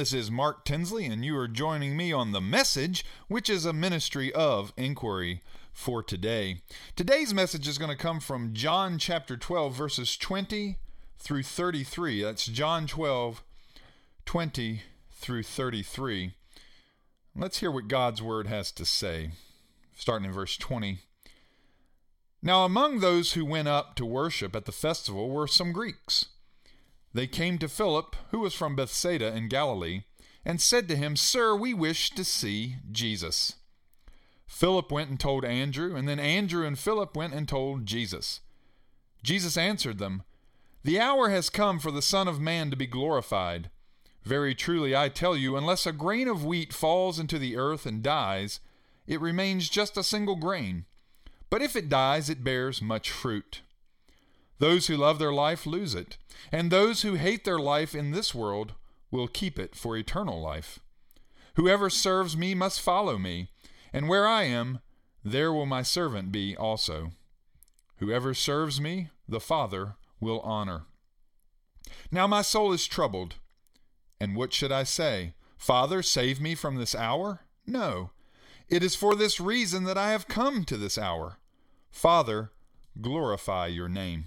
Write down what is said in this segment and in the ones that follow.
This is Mark Tinsley, and you are joining me on The Message, which is a ministry of inquiry for today. Today's message is going to come from John chapter 12, verses 20 through 33. That's John 12, 20 through 33. Let's hear what God's word has to say, starting in verse 20. Now, among those who went up to worship at the festival were some Greeks. They came to Philip, who was from Bethsaida in Galilee, and said to him, Sir, we wish to see Jesus. Philip went and told Andrew, and then Andrew and Philip went and told Jesus. Jesus answered them, The hour has come for the Son of Man to be glorified. Very truly I tell you, unless a grain of wheat falls into the earth and dies, it remains just a single grain. But if it dies, it bears much fruit. Those who love their life lose it, and those who hate their life in this world will keep it for eternal life. Whoever serves me must follow me, and where I am, there will my servant be also. Whoever serves me, the Father will honor. Now my soul is troubled. And what should I say? Father, save me from this hour? No. It is for this reason that I have come to this hour. Father, glorify your name.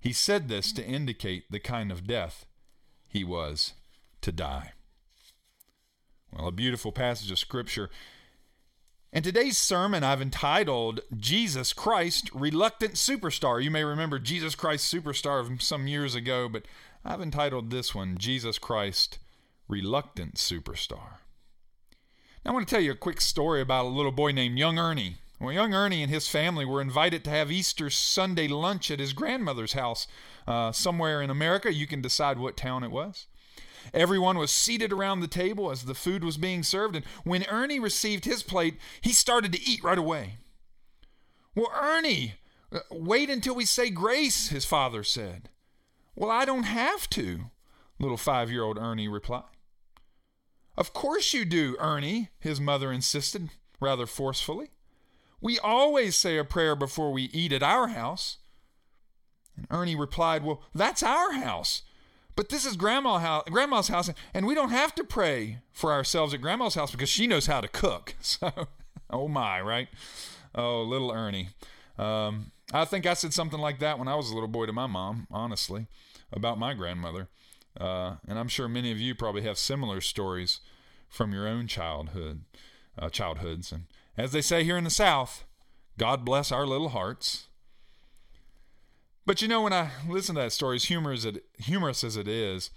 He said this to indicate the kind of death he was to die. Well, a beautiful passage of Scripture. And today's sermon I've entitled Jesus Christ Reluctant Superstar. You may remember Jesus Christ Superstar from some years ago, but I've entitled this one Jesus Christ Reluctant Superstar. Now, I want to tell you a quick story about a little boy named Young Ernie. Well, young Ernie and his family were invited to have Easter Sunday lunch at his grandmother's house uh, somewhere in America. You can decide what town it was. Everyone was seated around the table as the food was being served, and when Ernie received his plate, he started to eat right away. Well, Ernie, uh, wait until we say grace, his father said. Well, I don't have to, little five year old Ernie replied. Of course you do, Ernie, his mother insisted rather forcefully. We always say a prayer before we eat at our house. And Ernie replied, Well, that's our house. But this is grandma house, grandma's house, and we don't have to pray for ourselves at grandma's house because she knows how to cook. So, oh my, right? Oh, little Ernie. Um, I think I said something like that when I was a little boy to my mom, honestly, about my grandmother. Uh, and I'm sure many of you probably have similar stories from your own childhood, uh, childhoods. And as they say here in the South, God bless our little hearts. But you know, when I listen to that story, as humorous humorous as it is,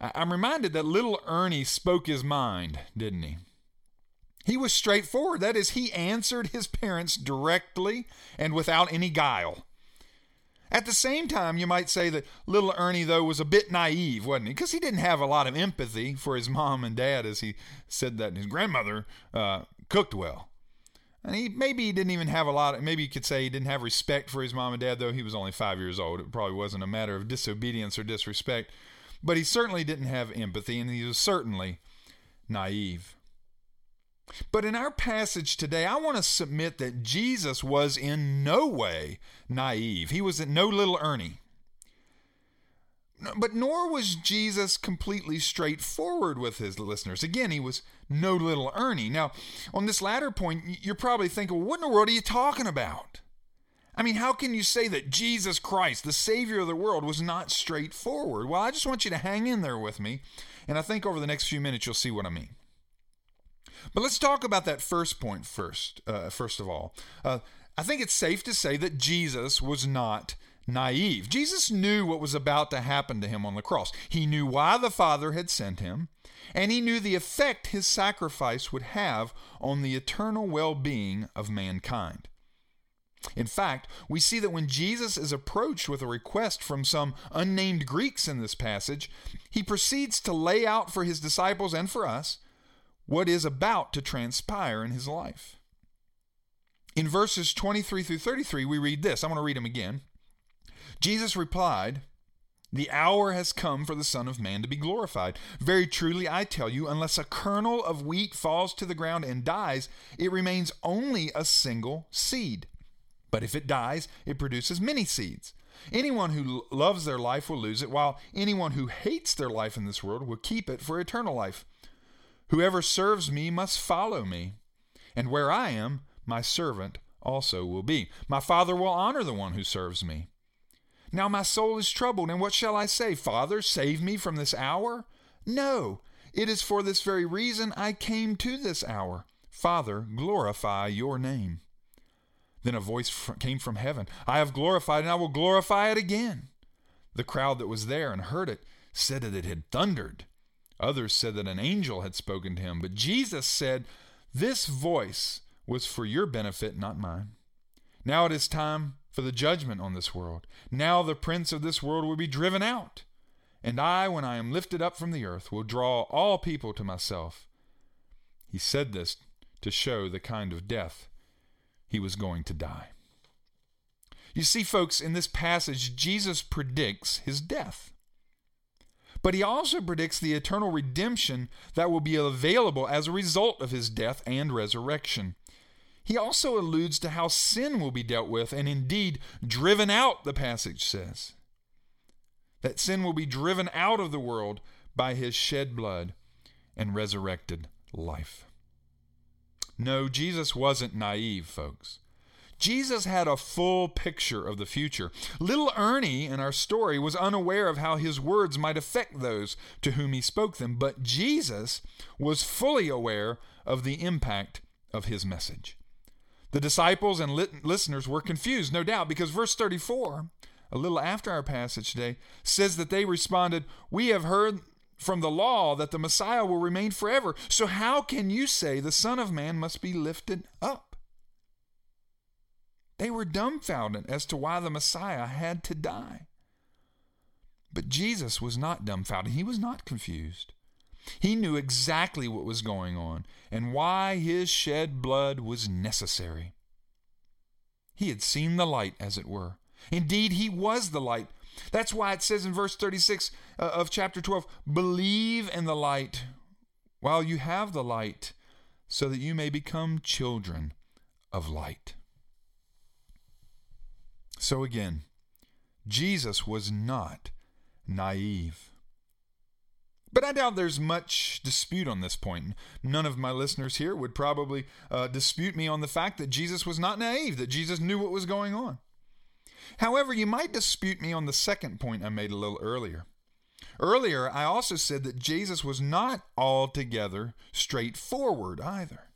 I'm reminded that little Ernie spoke his mind, didn't he? He was straightforward. That is, he answered his parents directly and without any guile. At the same time, you might say that little Ernie, though, was a bit naive, wasn't he? Because he didn't have a lot of empathy for his mom and dad, as he said that his grandmother uh, cooked well. And he maybe he didn't even have a lot of, maybe you could say he didn't have respect for his mom and dad, though he was only five years old. It probably wasn't a matter of disobedience or disrespect. But he certainly didn't have empathy, and he was certainly naive. But in our passage today, I want to submit that Jesus was in no way naive. He was no little Ernie. But nor was Jesus completely straightforward with his listeners. Again, he was no little Ernie. Now, on this latter point, you're probably thinking, well, what in the world are you talking about? I mean, how can you say that Jesus Christ, the Savior of the world, was not straightforward? Well, I just want you to hang in there with me, and I think over the next few minutes you'll see what I mean. But let's talk about that first point first. Uh, first of all, uh, I think it's safe to say that Jesus was not naive. Jesus knew what was about to happen to him on the cross. He knew why the Father had sent him, and he knew the effect his sacrifice would have on the eternal well being of mankind. In fact, we see that when Jesus is approached with a request from some unnamed Greeks in this passage, he proceeds to lay out for his disciples and for us what is about to transpire in his life. In verses 23 through 33, we read this. I'm going to read them again. Jesus replied, The hour has come for the Son of Man to be glorified. Very truly, I tell you, unless a kernel of wheat falls to the ground and dies, it remains only a single seed. But if it dies, it produces many seeds. Anyone who loves their life will lose it, while anyone who hates their life in this world will keep it for eternal life. Whoever serves me must follow me, and where I am, my servant also will be. My Father will honor the one who serves me. Now my soul is troubled, and what shall I say? Father, save me from this hour? No, it is for this very reason I came to this hour. Father, glorify your name. Then a voice came from heaven I have glorified, and I will glorify it again. The crowd that was there and heard it said that it had thundered. Others said that an angel had spoken to him. But Jesus said, This voice was for your benefit, not mine. Now it is time for the judgment on this world. Now the prince of this world will be driven out. And I, when I am lifted up from the earth, will draw all people to myself. He said this to show the kind of death he was going to die. You see, folks, in this passage, Jesus predicts his death. But he also predicts the eternal redemption that will be available as a result of his death and resurrection. He also alludes to how sin will be dealt with and indeed driven out, the passage says. That sin will be driven out of the world by his shed blood and resurrected life. No, Jesus wasn't naive, folks. Jesus had a full picture of the future. Little Ernie in our story was unaware of how his words might affect those to whom he spoke them, but Jesus was fully aware of the impact of his message. The disciples and lit- listeners were confused, no doubt, because verse 34, a little after our passage today, says that they responded, We have heard from the law that the Messiah will remain forever. So how can you say the Son of Man must be lifted up? They were dumbfounded as to why the Messiah had to die. But Jesus was not dumbfounded. He was not confused. He knew exactly what was going on and why his shed blood was necessary. He had seen the light, as it were. Indeed, he was the light that's why it says in verse 36 uh, of chapter 12 believe in the light while you have the light, so that you may become children of light. So again, Jesus was not naive. But I doubt there's much dispute on this point. None of my listeners here would probably uh, dispute me on the fact that Jesus was not naive, that Jesus knew what was going on. However, you might dispute me on the second point I made a little earlier. Earlier, I also said that Jesus was not altogether straightforward either.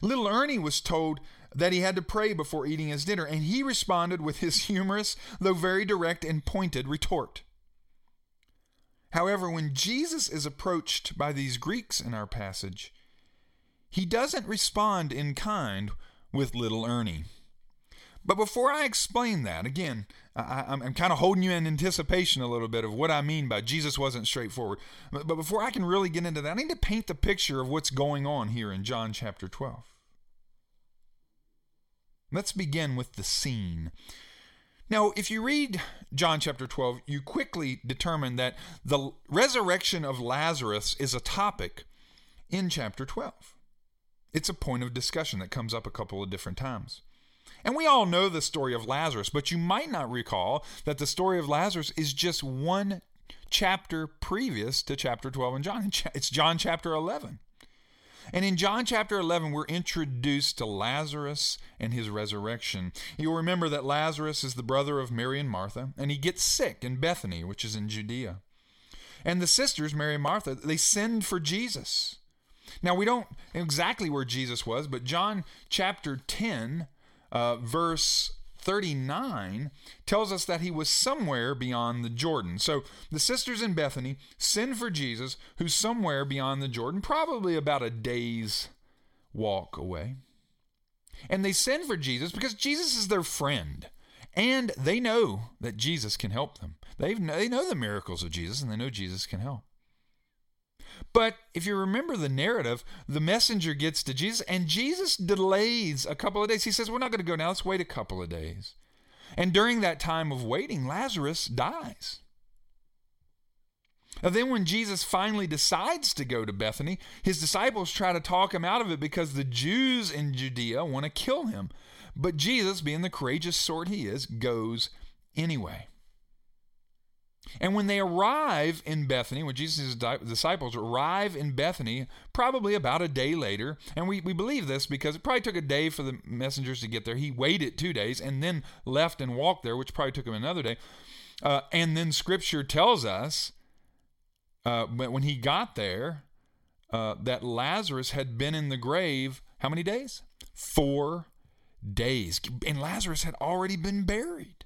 Little Ernie was told that he had to pray before eating his dinner, and he responded with his humorous, though very direct and pointed retort. However, when Jesus is approached by these Greeks in our passage, he doesn't respond in kind with little Ernie. But before I explain that, again, I, am kind of holding you in anticipation a little bit of what I mean by Jesus wasn't straightforward. But, but before I can really get into that, I need to paint the picture of what's going on here in John chapter 12. Let's begin with the scene. Now, if you read John chapter 12, you quickly determine that the resurrection of Lazarus is a topic in chapter 12. It's a point of discussion that comes up a couple of different times. And we all know the story of Lazarus, but you might not recall that the story of Lazarus is just one chapter previous to chapter 12 in John. It's John chapter 11. And in John chapter 11, we're introduced to Lazarus and his resurrection. You'll remember that Lazarus is the brother of Mary and Martha, and he gets sick in Bethany, which is in Judea. And the sisters, Mary and Martha, they send for Jesus. Now, we don't know exactly where Jesus was, but John chapter 10 uh, verse 39 tells us that he was somewhere beyond the Jordan. So the sisters in Bethany send for Jesus, who's somewhere beyond the Jordan, probably about a day's walk away. And they send for Jesus because Jesus is their friend. And they know that Jesus can help them. They've, they know the miracles of Jesus and they know Jesus can help. But if you remember the narrative, the messenger gets to Jesus and Jesus delays a couple of days. He says, We're not going to go now. Let's wait a couple of days. And during that time of waiting, Lazarus dies. And then, when Jesus finally decides to go to Bethany, his disciples try to talk him out of it because the Jews in Judea want to kill him. But Jesus, being the courageous sort he is, goes anyway. And when they arrive in Bethany, when Jesus' disciples arrive in Bethany, probably about a day later, and we, we believe this because it probably took a day for the messengers to get there. He waited two days and then left and walked there, which probably took him another day. Uh, and then scripture tells us uh, when he got there uh, that Lazarus had been in the grave how many days? Four days. And Lazarus had already been buried.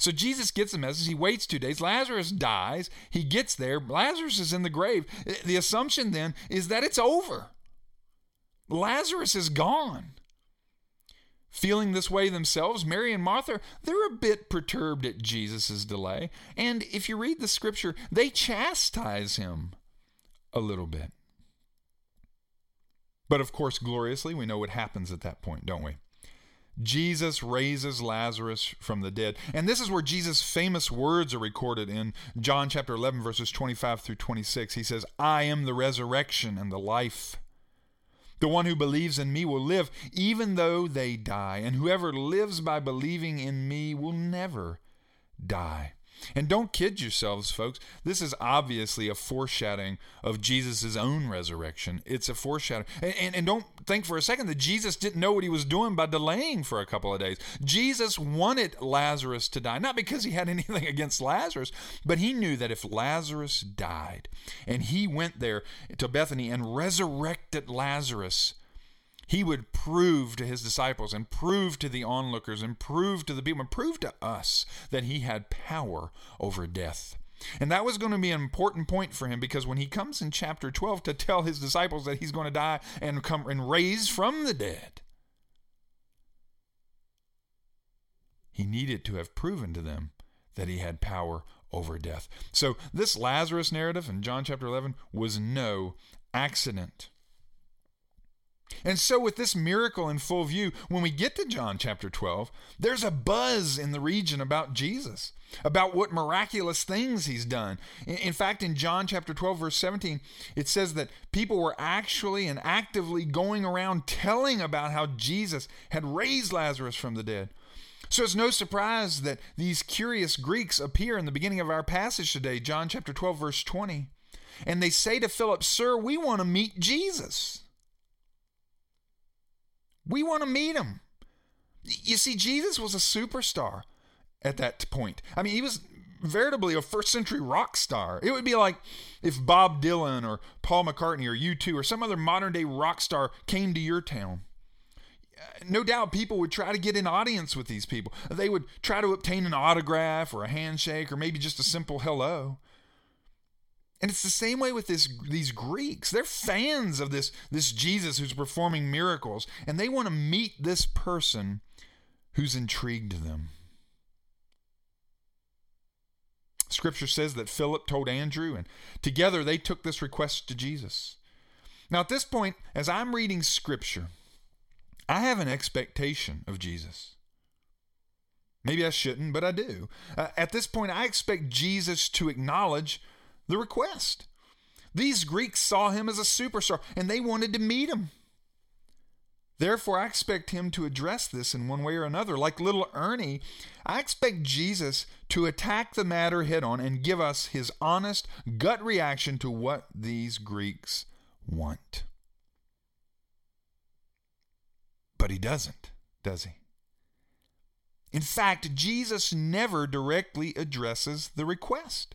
So Jesus gets the message. He waits two days. Lazarus dies. He gets there. Lazarus is in the grave. The assumption then is that it's over. Lazarus is gone. Feeling this way themselves, Mary and Martha, they're a bit perturbed at Jesus' delay. And if you read the scripture, they chastise him a little bit. But of course, gloriously, we know what happens at that point, don't we? Jesus raises Lazarus from the dead. And this is where Jesus' famous words are recorded in John chapter 11, verses 25 through 26. He says, I am the resurrection and the life. The one who believes in me will live even though they die, and whoever lives by believing in me will never die. And don't kid yourselves, folks. This is obviously a foreshadowing of Jesus' own resurrection. It's a foreshadowing. And, and, and, don't think for a second that Jesus didn't know what he was doing by delaying for a couple of days. Jesus wanted Lazarus to die, not because he had anything against Lazarus, but he knew that if Lazarus died and he went there to Bethany and resurrected Lazarus, he would prove to his disciples and prove to the onlookers and prove to the people and prove to us that he had power over death. And that was going to be an important point for him because when he comes in chapter 12 to tell his disciples that he's going to die and come and raise from the dead, he needed to have proven to them that he had power over death. So this Lazarus narrative in John chapter 11 was no accident. And so, with this miracle in full view, when we get to John chapter 12, there's a buzz in the region about Jesus, about what miraculous things he's done. In fact, in John chapter 12, verse 17, it says that people were actually and actively going around telling about how Jesus had raised Lazarus from the dead. So it's no surprise that these curious Greeks appear in the beginning of our passage today, John chapter 12, verse 20. And they say to Philip, Sir, we want to meet Jesus. We want to meet him. You see, Jesus was a superstar at that point. I mean, he was veritably a first century rock star. It would be like if Bob Dylan or Paul McCartney or U2 or some other modern day rock star came to your town. No doubt people would try to get an audience with these people. They would try to obtain an autograph or a handshake or maybe just a simple hello. And it's the same way with this, these Greeks. They're fans of this, this Jesus who's performing miracles, and they want to meet this person who's intrigued them. Scripture says that Philip told Andrew, and together they took this request to Jesus. Now, at this point, as I'm reading Scripture, I have an expectation of Jesus. Maybe I shouldn't, but I do. Uh, at this point, I expect Jesus to acknowledge the request. These Greeks saw him as a superstar and they wanted to meet him. Therefore, I expect him to address this in one way or another. Like little Ernie, I expect Jesus to attack the matter head on and give us his honest gut reaction to what these Greeks want. But he doesn't, does he? In fact, Jesus never directly addresses the request.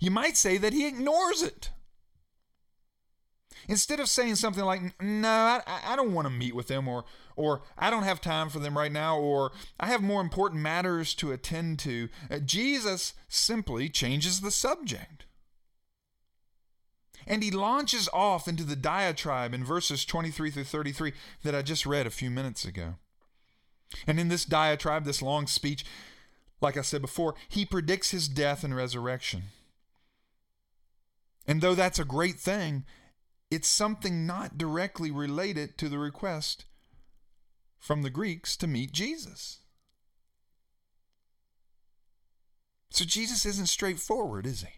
You might say that he ignores it. Instead of saying something like, no, I, I don't want to meet with them, or, or I don't have time for them right now, or I have more important matters to attend to, uh, Jesus simply changes the subject. And he launches off into the diatribe in verses 23 through 33 that I just read a few minutes ago. And in this diatribe, this long speech, like I said before, he predicts his death and resurrection. And though that's a great thing, it's something not directly related to the request from the Greeks to meet Jesus. So Jesus isn't straightforward, is he?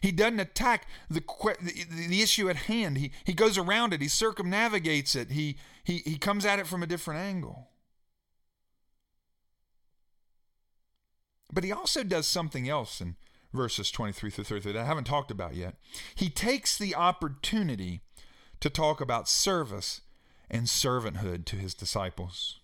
He doesn't attack the, the, the, issue at hand. He, he goes around it. He circumnavigates it. He, he, he comes at it from a different angle. But he also does something else in verses 23 through 33 that I haven't talked about yet. He takes the opportunity to talk about service and servanthood to his disciples.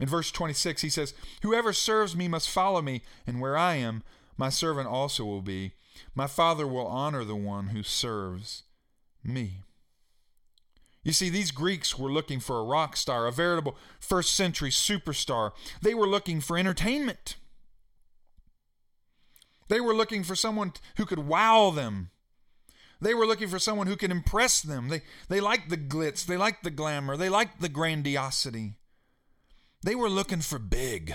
In verse 26, he says, Whoever serves me must follow me, and where I am, my servant also will be. My Father will honor the one who serves me. You see, these Greeks were looking for a rock star, a veritable first century superstar. They were looking for entertainment. They were looking for someone who could wow them. They were looking for someone who could impress them. They, they liked the glitz, they liked the glamour, they liked the grandiosity. They were looking for big.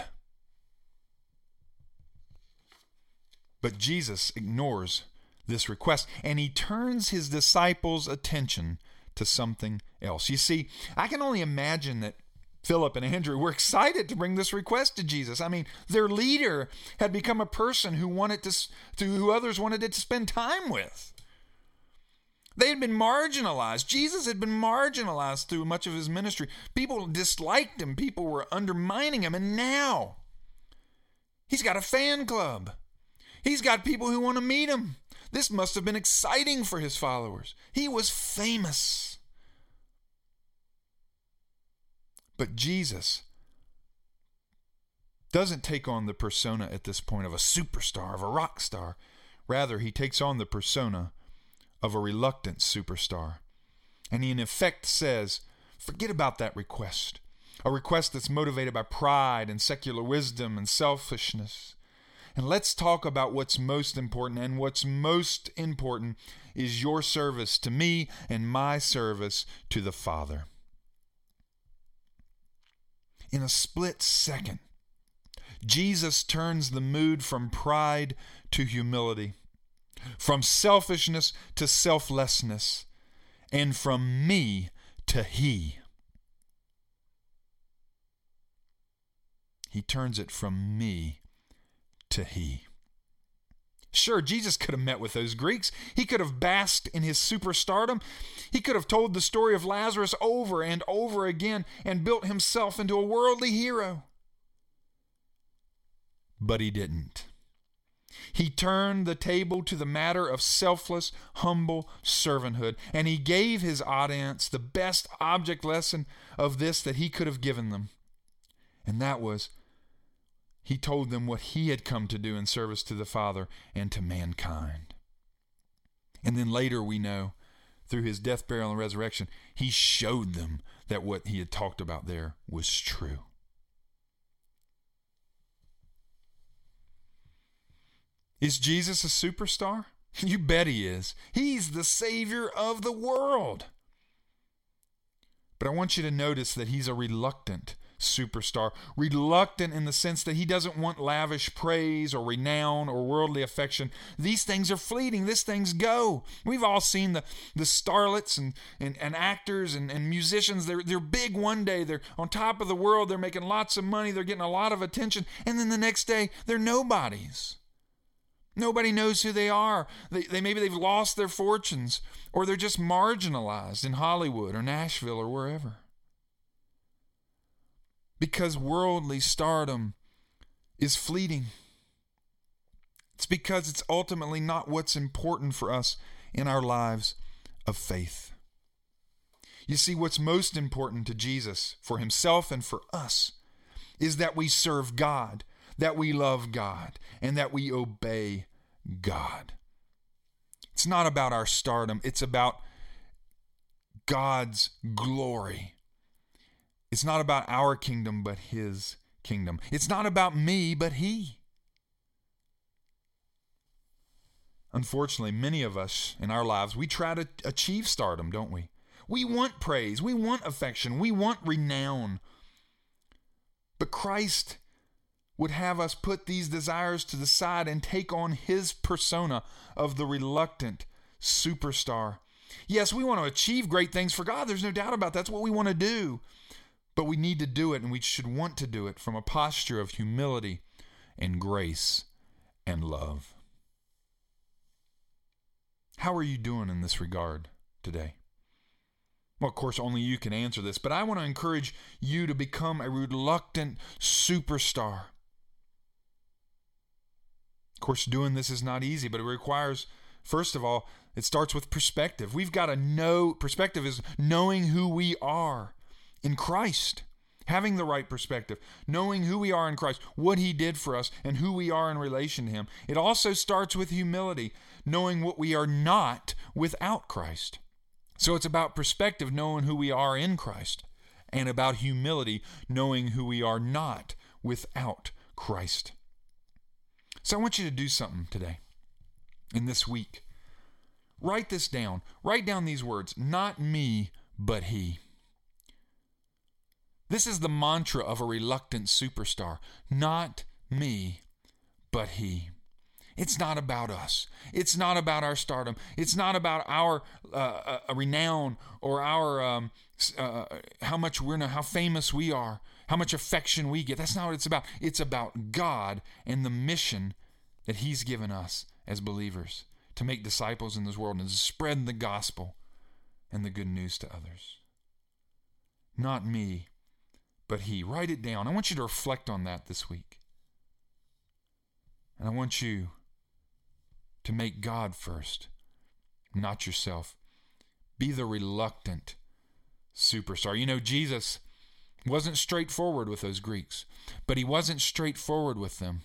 But Jesus ignores this request and he turns his disciples' attention to something else. You see, I can only imagine that Philip and Andrew were excited to bring this request to Jesus. I mean, their leader had become a person who wanted to, to who others wanted to spend time with. They had been marginalized. Jesus had been marginalized through much of his ministry. People disliked him, people were undermining him, and now he's got a fan club. He's got people who want to meet him. This must have been exciting for his followers. He was famous. But Jesus doesn't take on the persona at this point of a superstar, of a rock star. Rather, he takes on the persona of a reluctant superstar. And he, in effect, says, Forget about that request. A request that's motivated by pride and secular wisdom and selfishness. And let's talk about what's most important. And what's most important is your service to me and my service to the Father. In a split second, Jesus turns the mood from pride to humility from selfishness to selflessness, and from me to he. He turns it from me to he. Sure, Jesus could have met with those Greeks. He could have basked in his superstardom. He could have told the story of Lazarus over and over again and built himself into a worldly hero. But he didn't. He turned the table to the matter of selfless, humble servanthood, and he gave his audience the best object lesson of this that he could have given them. And that was, he told them what he had come to do in service to the Father and to mankind. And then later we know, through his death, burial, and resurrection, he showed them that what he had talked about there was true. Is Jesus a superstar? You bet he is. He's the Savior of the world. But I want you to notice that he's a reluctant superstar. Reluctant in the sense that he doesn't want lavish praise or renown or worldly affection. These things are fleeting. These things go. We've all seen the, the starlets and, and, and actors and, and musicians. They're, they're big one day. They're on top of the world. They're making lots of money. They're getting a lot of attention. And then the next day, they're nobodies. Nobody knows who they are. They, they maybe they've lost their fortunes or they're just marginalized in Hollywood or Nashville or wherever. Because worldly stardom is fleeting. It's because it's ultimately not what's important for us in our lives of faith. You see, what's most important to Jesus for himself and for us is that we serve God that we love God and that we obey God. It's not about our stardom, it's about God's glory. It's not about our kingdom, but His kingdom. It's not about me, but He. Unfortunately, many of us in our lives, we try to achieve stardom, don't we? We want praise, we want affection, we want renown. But Christ would have us put these desires to the side and take on his persona of the reluctant superstar. Yes, we want to achieve great things for God. There's no doubt about that. that's what we want to do. But we need to do it, and we should want to do it from a posture of humility and grace and love. How are you doing in this regard today? Well, of course, only you can answer this, but I want to encourage you to become a reluctant superstar. Of course, doing this is not easy, but it requires, first of all, it starts with perspective. We've got to know, perspective is knowing who we are in Christ, having the right perspective, knowing who we are in Christ, what He did for us, and who we are in relation to Him. It also starts with humility, knowing what we are not without Christ. So it's about perspective, knowing who we are in Christ, and about humility, knowing who we are not without Christ. So I want you to do something today, in this week. Write this down. Write down these words not me, but He. This is the mantra of a reluctant superstar. Not me, but He. It's not about us. It's not about our stardom. It's not about our uh, uh, renown or our um, uh, how much we're how famous we are, how much affection we get. That's not what it's about. It's about God and the mission that He's given us as believers to make disciples in this world and to spread the gospel and the good news to others. Not me, but He. Write it down. I want you to reflect on that this week. And I want you to make God first, not yourself. Be the reluctant superstar. You know, Jesus wasn't straightforward with those Greeks, but he wasn't straightforward with them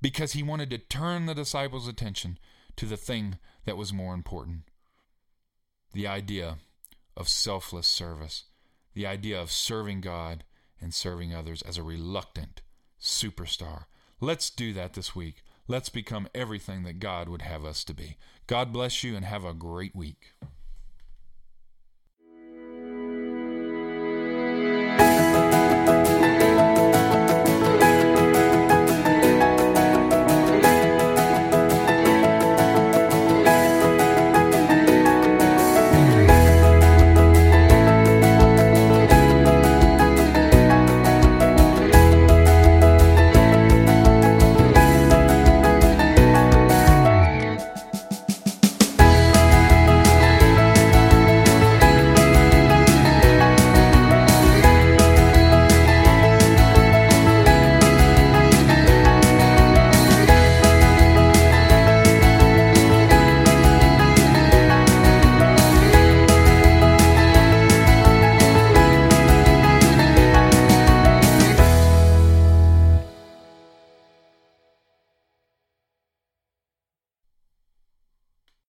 because he wanted to turn the disciples' attention to the thing that was more important the idea of selfless service, the idea of serving God and serving others as a reluctant superstar. Let's do that this week. Let's become everything that God would have us to be. God bless you and have a great week.